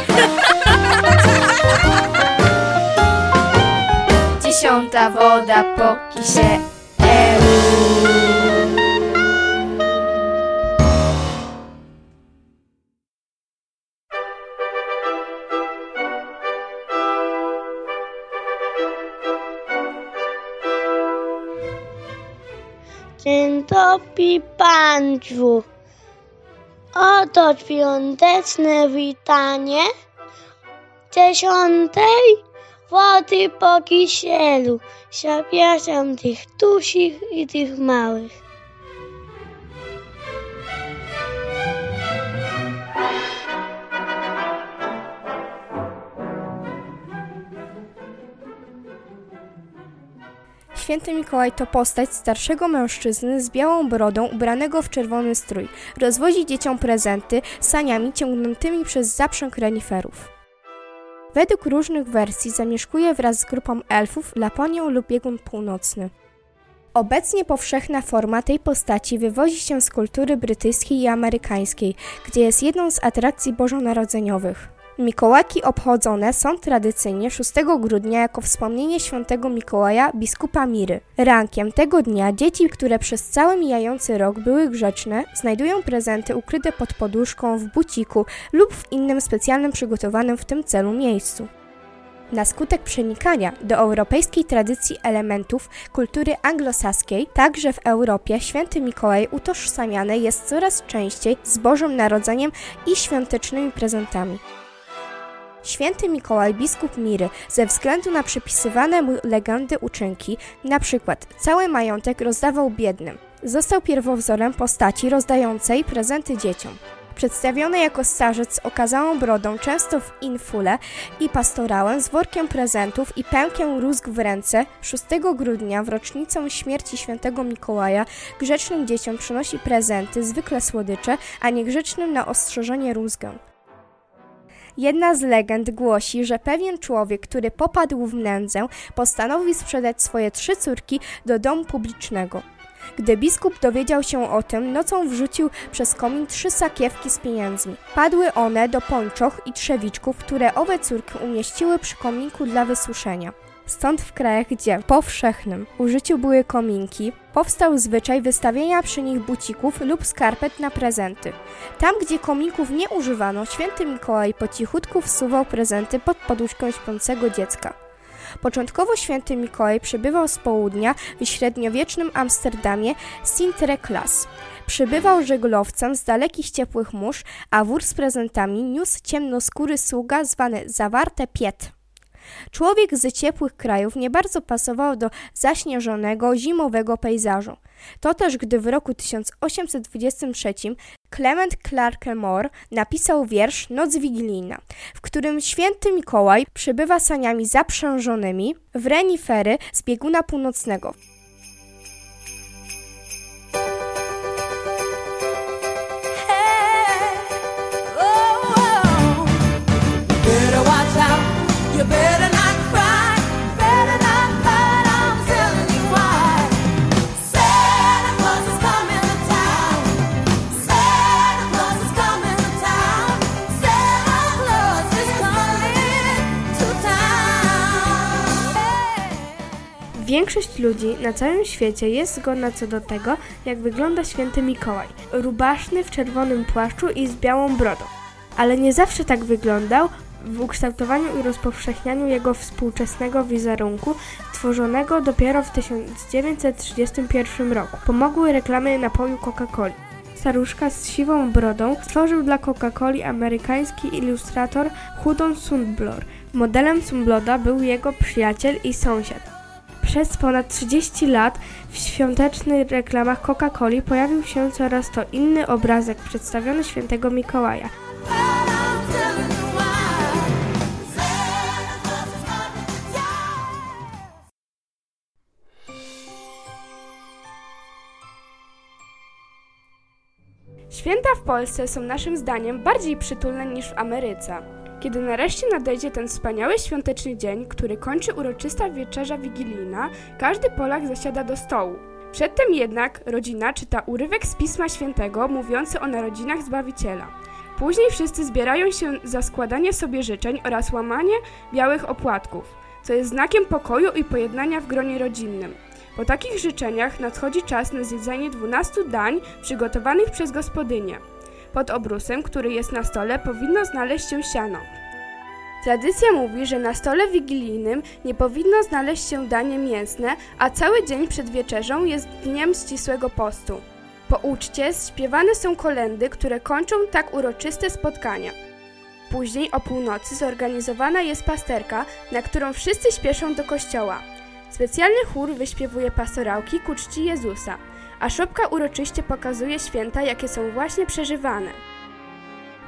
Dziesiąta woda po kisie EU. Dzień dobry Państwu. Oto świąteczne witanie dziesiątej wody po kisielu. Zapraszam tych dużych i tych małych. Święty Mikołaj to postać starszego mężczyzny z białą brodą, ubranego w czerwony strój. Rozwozi dzieciom prezenty saniami ciągniętymi przez zaprzęg reniferów. Według różnych wersji zamieszkuje wraz z grupą elfów Laponią lub biegun północny. Obecnie powszechna forma tej postaci wywozi się z kultury brytyjskiej i amerykańskiej, gdzie jest jedną z atrakcji bożonarodzeniowych. Mikołajki obchodzone są tradycyjnie 6 grudnia jako wspomnienie świętego Mikołaja biskupa Miry. Rankiem tego dnia dzieci, które przez cały mijający rok były grzeczne, znajdują prezenty ukryte pod poduszką, w buciku lub w innym specjalnym przygotowanym w tym celu miejscu. Na skutek przenikania do europejskiej tradycji elementów kultury anglosaskiej, także w Europie święty Mikołaj utożsamiany jest coraz częściej z Bożym Narodzeniem i świątecznymi prezentami. Święty Mikołaj, biskup Miry, ze względu na przypisywane mu legendy uczynki, na przykład cały majątek rozdawał biednym, został pierwowzorem postaci rozdającej prezenty dzieciom. Przedstawiony jako starzec z okazałą brodą, często w infule i pastorałem, z workiem prezentów i pękiem rózg w ręce, 6 grudnia w rocznicę śmierci świętego Mikołaja grzecznym dzieciom przynosi prezenty, zwykle słodycze, a niegrzecznym na ostrzeżenie rózgę. Jedna z legend głosi, że pewien człowiek, który popadł w nędzę, postanowił sprzedać swoje trzy córki do domu publicznego. Gdy biskup dowiedział się o tym, nocą wrzucił przez komin trzy sakiewki z pieniędzmi. Padły one do pończoch i trzewiczków, które owe córki umieściły przy kominku dla wysuszenia. Stąd w krajach, gdzie w powszechnym użyciu były kominki, powstał zwyczaj wystawienia przy nich bucików lub skarpet na prezenty. Tam, gdzie kominków nie używano, święty Mikołaj po cichutku wsuwał prezenty pod poduszkę śpiącego dziecka. Początkowo święty Mikołaj przybywał z południa w średniowiecznym Amsterdamie Sinterklaas. Przybywał żeglowcem z dalekich ciepłych mórz, a wór z prezentami niósł ciemnoskóry sługa zwany Zawarte Piet. Człowiek z ciepłych krajów nie bardzo pasował do zaśnieżonego, zimowego pejzażu. To też gdy w roku 1823 Clement Clark Moore napisał wiersz Noc Wigilijna, w którym święty Mikołaj przybywa saniami zaprzężonymi w renifery z bieguna północnego. Większość ludzi na całym świecie jest zgodna co do tego, jak wygląda święty Mikołaj. Rubaszny w czerwonym płaszczu i z białą brodą. Ale nie zawsze tak wyglądał w ukształtowaniu i rozpowszechnianiu jego współczesnego wizerunku, tworzonego dopiero w 1931 roku. Pomogły reklamy napoju Coca-Coli. Staruszka z siwą brodą stworzył dla Coca-Coli amerykański ilustrator Hudon Sundblor. Modelem Sundbloda był jego przyjaciel i sąsiad. Przez ponad 30 lat w świątecznych reklamach Coca-Coli pojawił się coraz to inny obrazek przedstawiony świętego Mikołaja. Święta w Polsce są naszym zdaniem bardziej przytulne niż w Ameryce. Kiedy nareszcie nadejdzie ten wspaniały świąteczny dzień, który kończy uroczysta wieczerza wigilijna, każdy Polak zasiada do stołu. Przedtem jednak rodzina czyta urywek z Pisma Świętego mówiący o narodzinach Zbawiciela. Później wszyscy zbierają się za składanie sobie życzeń oraz łamanie białych opłatków, co jest znakiem pokoju i pojednania w gronie rodzinnym. Po takich życzeniach nadchodzi czas na zjedzenie 12 dań przygotowanych przez gospodynię. Pod obrusem, który jest na stole, powinno znaleźć się siano. Tradycja mówi, że na stole wigilijnym nie powinno znaleźć się danie mięsne, a cały dzień przed wieczerzą jest dniem ścisłego postu. Po uczcie śpiewane są kolendy, które kończą tak uroczyste spotkania. Później o północy zorganizowana jest pasterka, na którą wszyscy śpieszą do kościoła. Specjalny chór wyśpiewuje pastorałki ku czci Jezusa, a szopka uroczyście pokazuje święta, jakie są właśnie przeżywane.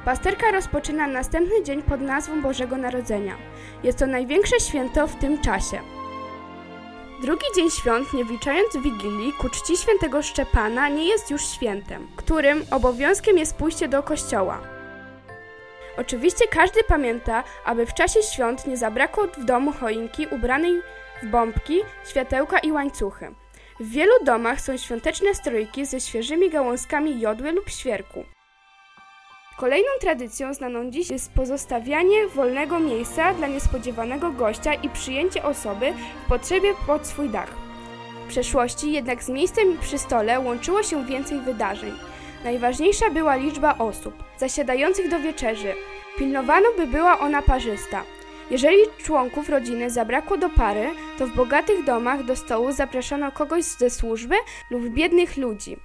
Pasterka rozpoczyna następny dzień pod nazwą Bożego Narodzenia. Jest to największe święto w tym czasie. Drugi dzień świąt, nie wliczając Wigilii, ku czci świętego Szczepana nie jest już świętem, którym obowiązkiem jest pójście do kościoła. Oczywiście każdy pamięta, aby w czasie świąt nie zabrakło w domu choinki ubranej w bombki, światełka i łańcuchy. W wielu domach są świąteczne strójki ze świeżymi gałązkami jodły lub świerku. Kolejną tradycją znaną dziś jest pozostawianie wolnego miejsca dla niespodziewanego gościa i przyjęcie osoby w potrzebie pod swój dach. W przeszłości jednak z miejscem przy stole łączyło się więcej wydarzeń. Najważniejsza była liczba osób zasiadających do wieczerzy. Pilnowano, by była ona parzysta. Jeżeli członków rodziny zabrakło do pary, to w bogatych domach do stołu zapraszano kogoś ze służby lub biednych ludzi.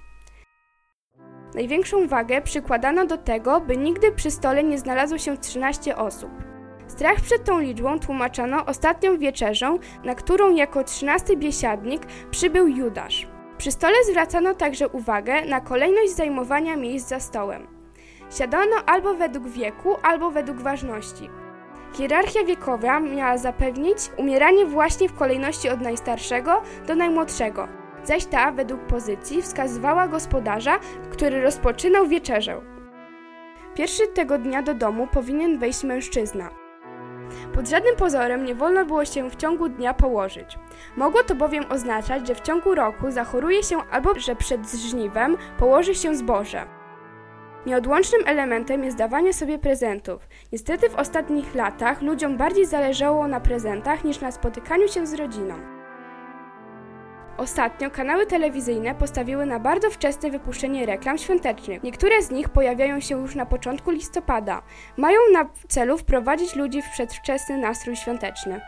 Największą wagę przykładano do tego, by nigdy przy stole nie znalazło się 13 osób. Strach przed tą liczbą tłumaczano ostatnią wieczerzą, na którą jako trzynasty biesiadnik przybył Judasz. Przy stole zwracano także uwagę na kolejność zajmowania miejsc za stołem. Siadano albo według wieku, albo według ważności. Hierarchia wiekowa miała zapewnić umieranie właśnie w kolejności od najstarszego do najmłodszego, zaś ta według pozycji wskazywała gospodarza, który rozpoczynał wieczerzę. Pierwszy tego dnia do domu powinien wejść mężczyzna. Pod żadnym pozorem nie wolno było się w ciągu dnia położyć. Mogło to bowiem oznaczać, że w ciągu roku zachoruje się albo że przed żniwem położy się zboże. Nieodłącznym elementem jest dawanie sobie prezentów. Niestety w ostatnich latach ludziom bardziej zależało na prezentach niż na spotykaniu się z rodziną. Ostatnio kanały telewizyjne postawiły na bardzo wczesne wypuszczenie reklam świątecznych. Niektóre z nich pojawiają się już na początku listopada. Mają na celu wprowadzić ludzi w przedwczesny nastrój świąteczny.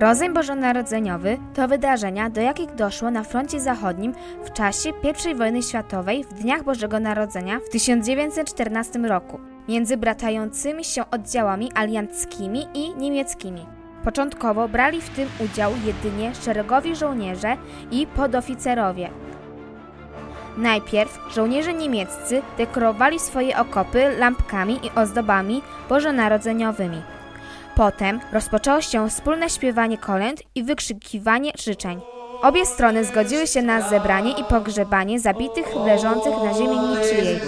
Rozejm bożonarodzeniowy to wydarzenia, do jakich doszło na froncie zachodnim w czasie I wojny światowej w dniach Bożego Narodzenia w 1914 roku między bratającymi się oddziałami alianckimi i niemieckimi. Początkowo brali w tym udział jedynie szeregowi żołnierze i podoficerowie. Najpierw żołnierze niemieccy dekorowali swoje okopy lampkami i ozdobami bożonarodzeniowymi. Potem rozpoczęło się wspólne śpiewanie kolęd i wykrzykiwanie życzeń. Obie strony zgodziły się na zebranie i pogrzebanie zabitych leżących na ziemi niczyjej.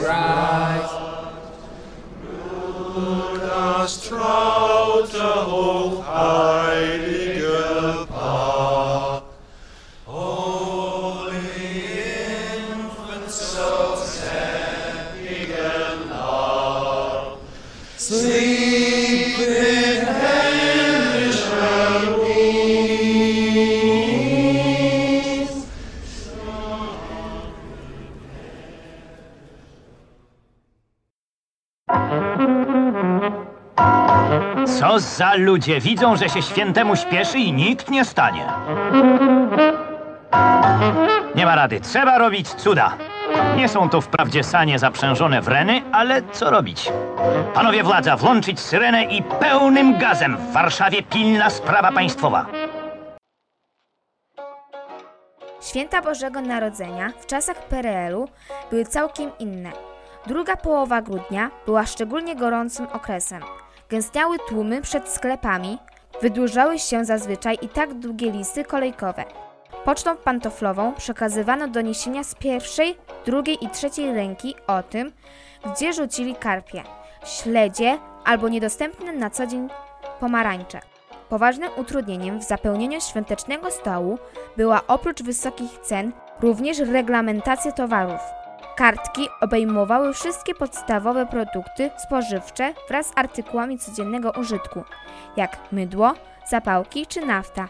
Co za ludzie widzą, że się świętemu śpieszy i nikt nie stanie. Nie ma rady, trzeba robić cuda. Nie są to wprawdzie sanie zaprzężone w reny, ale co robić? Panowie władza, włączyć syrenę i pełnym gazem w Warszawie pilna sprawa państwowa. Święta Bożego Narodzenia w czasach PRL-u były całkiem inne. Druga połowa grudnia była szczególnie gorącym okresem. Gęstniały tłumy przed sklepami, wydłużały się zazwyczaj i tak długie listy kolejkowe. Pocztą pantoflową przekazywano doniesienia z pierwszej, drugiej i trzeciej ręki o tym, gdzie rzucili karpie, śledzie albo niedostępne na co dzień pomarańcze. Poważnym utrudnieniem w zapełnieniu świątecznego stołu była oprócz wysokich cen również reglamentacja towarów. Kartki obejmowały wszystkie podstawowe produkty spożywcze wraz z artykułami codziennego użytku, jak mydło, zapałki czy nafta.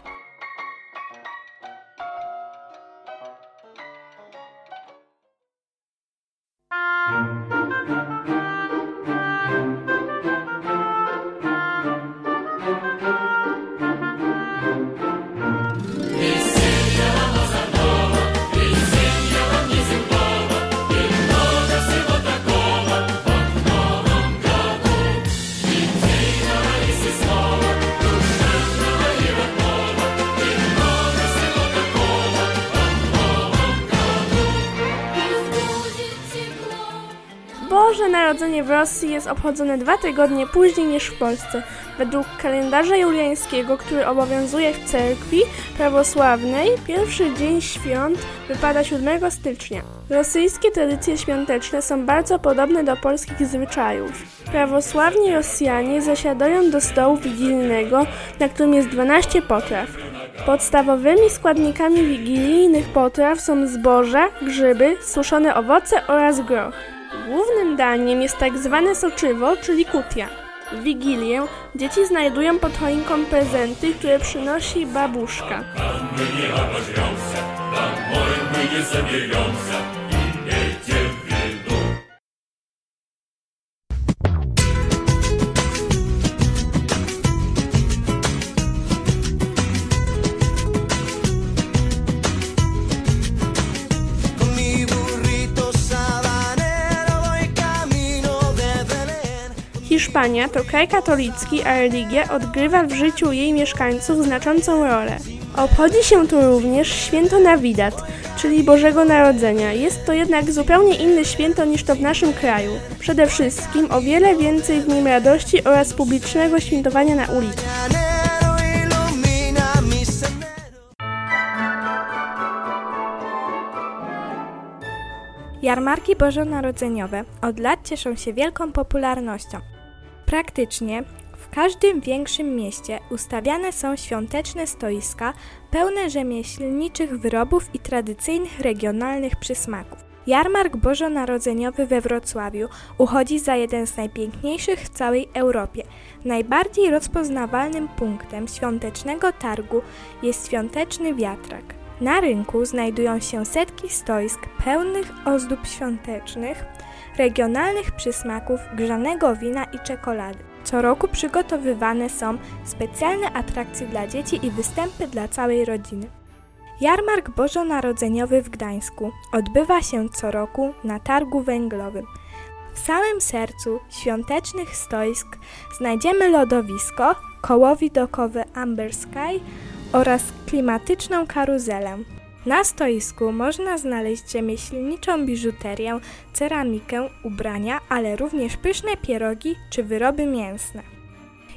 Rosji jest obchodzone dwa tygodnie później niż w Polsce. Według kalendarza juliańskiego, który obowiązuje w cerkwi prawosławnej, pierwszy dzień świąt wypada 7 stycznia. Rosyjskie tradycje świąteczne są bardzo podobne do polskich zwyczajów. Prawosławni Rosjanie zasiadają do stołu wigilijnego, na którym jest 12 potraw. Podstawowymi składnikami wigilijnych potraw są zboża, grzyby, suszone owoce oraz groch. Głównym daniem jest tak zwane soczywo, czyli kutia. W Wigilię dzieci znajdują pod choinką prezenty, które przynosi babuszka. Con To kraj katolicki, a religia odgrywa w życiu jej mieszkańców znaczącą rolę. Obchodzi się tu również święto Navidad, czyli Bożego Narodzenia. Jest to jednak zupełnie inne święto niż to w naszym kraju. Przede wszystkim o wiele więcej w nim radości oraz publicznego świętowania na sendero. Jarmarki bożonarodzeniowe od lat cieszą się wielką popularnością. Praktycznie w każdym większym mieście ustawiane są świąteczne stoiska pełne rzemieślniczych wyrobów i tradycyjnych regionalnych przysmaków. Jarmark bożonarodzeniowy we Wrocławiu uchodzi za jeden z najpiękniejszych w całej Europie. Najbardziej rozpoznawalnym punktem świątecznego targu jest świąteczny wiatrak. Na rynku znajdują się setki stoisk pełnych ozdób świątecznych, regionalnych przysmaków, grzanego wina i czekolady. Co roku przygotowywane są specjalne atrakcje dla dzieci i występy dla całej rodziny. Jarmark Bożonarodzeniowy w Gdańsku odbywa się co roku na targu węglowym. W samym sercu świątecznych stoisk znajdziemy lodowisko, koło widokowe Amber Sky oraz klimatyczną karuzelę. Na stoisku można znaleźć rzemieślniczą biżuterię, ceramikę, ubrania, ale również pyszne pierogi czy wyroby mięsne.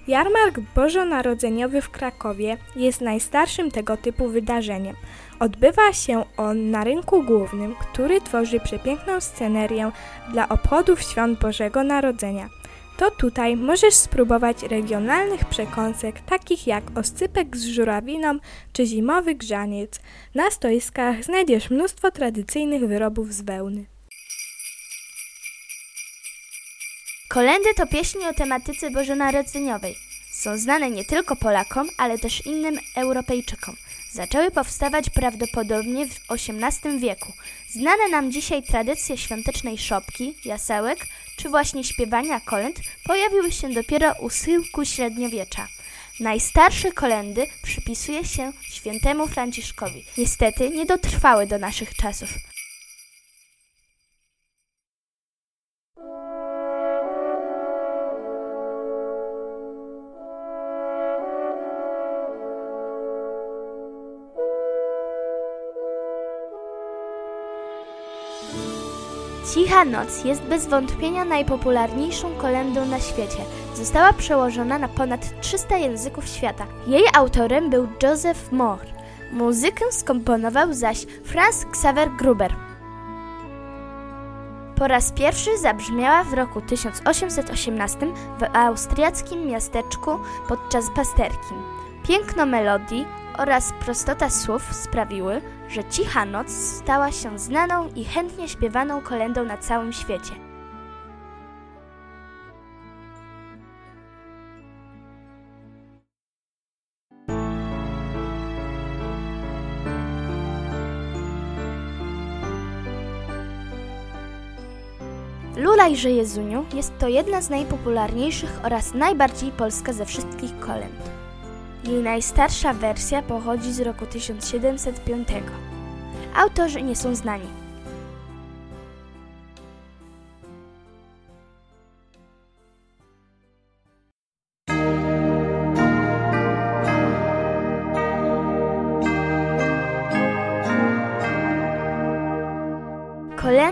Jarmark Bożonarodzeniowy w Krakowie jest najstarszym tego typu wydarzeniem. Odbywa się on na rynku głównym, który tworzy przepiękną scenerię dla obchodów świąt Bożego Narodzenia. To tutaj możesz spróbować regionalnych przekąsek, takich jak oscypek z żurawiną czy zimowy grzaniec. Na stoiskach znajdziesz mnóstwo tradycyjnych wyrobów z wełny. Kolendy to pieśni o tematyce bożonarodzeniowej. Są znane nie tylko Polakom, ale też innym Europejczykom. Zaczęły powstawać prawdopodobnie w XVIII wieku. Znane nam dzisiaj tradycje świątecznej szopki, jasełek czy właśnie śpiewania kolęd pojawiły się dopiero u schyłku średniowiecza. Najstarsze kolendy przypisuje się świętemu Franciszkowi. Niestety nie dotrwały do naszych czasów. Cicha Noc jest bez wątpienia najpopularniejszą kolendą na świecie. Została przełożona na ponad 300 języków świata. Jej autorem był Joseph Moore. Muzykę skomponował zaś Franz Xaver Gruber. Po raz pierwszy zabrzmiała w roku 1818 w austriackim miasteczku podczas pasterki. Piękno melodii oraz prostota słów sprawiły, że Cicha Noc stała się znaną i chętnie śpiewaną kolendą na całym świecie. Lulajże Jezuniu jest to jedna z najpopularniejszych oraz najbardziej polska ze wszystkich kolęd. Jej najstarsza wersja pochodzi z roku 1705. Autorzy nie są znani.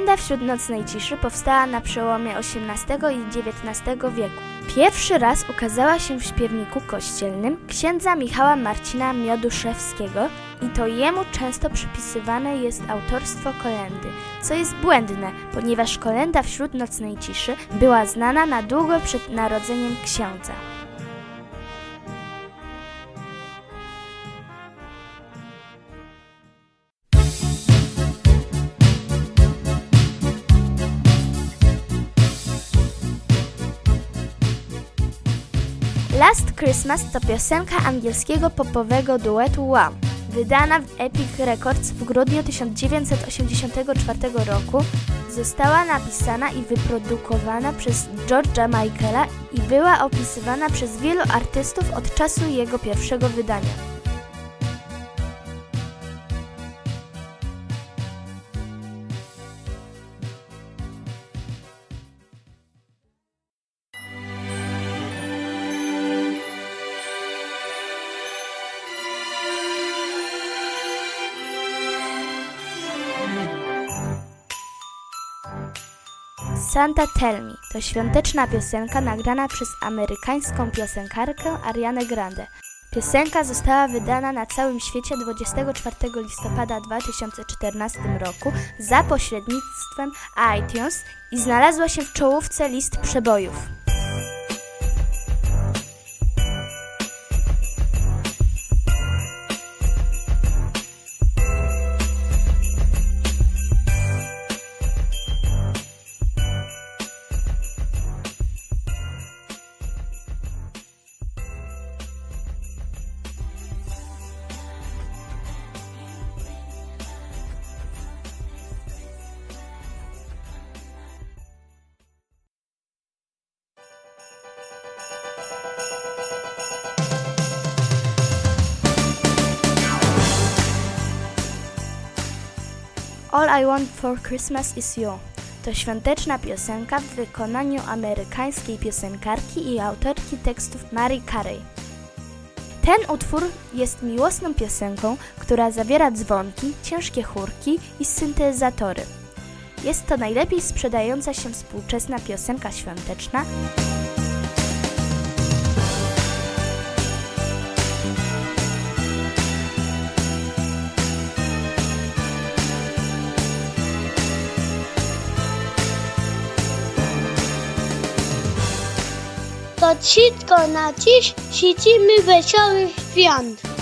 Kolenda wśród nocnej ciszy powstała na przełomie XVIII i XIX wieku. Pierwszy raz ukazała się w śpiewniku kościelnym księdza Michała Marcina Mioduszewskiego i to jemu często przypisywane jest autorstwo kolendy, co jest błędne, ponieważ kolenda wśród nocnej ciszy była znana na długo przed narodzeniem księdza. Last Christmas to piosenka angielskiego popowego duetu Wham, wydana w Epic Records w grudniu 1984 roku. Została napisana i wyprodukowana przez George'a Michaela i była opisywana przez wielu artystów od czasu jego pierwszego wydania. Santa Tell Me to świąteczna piosenka nagrana przez amerykańską piosenkarkę Arianę Grande. Piosenka została wydana na całym świecie 24 listopada 2014 roku za pośrednictwem iTunes i znalazła się w czołówce list przebojów. All I Want for Christmas is You to świąteczna piosenka w wykonaniu amerykańskiej piosenkarki i autorki tekstów Mary Carey. Ten utwór jest miłosną piosenką, która zawiera dzwonki, ciężkie chórki i syntezatory. Jest to najlepiej sprzedająca się współczesna piosenka świąteczna, To citko na dziś życzymy wesołych świąt.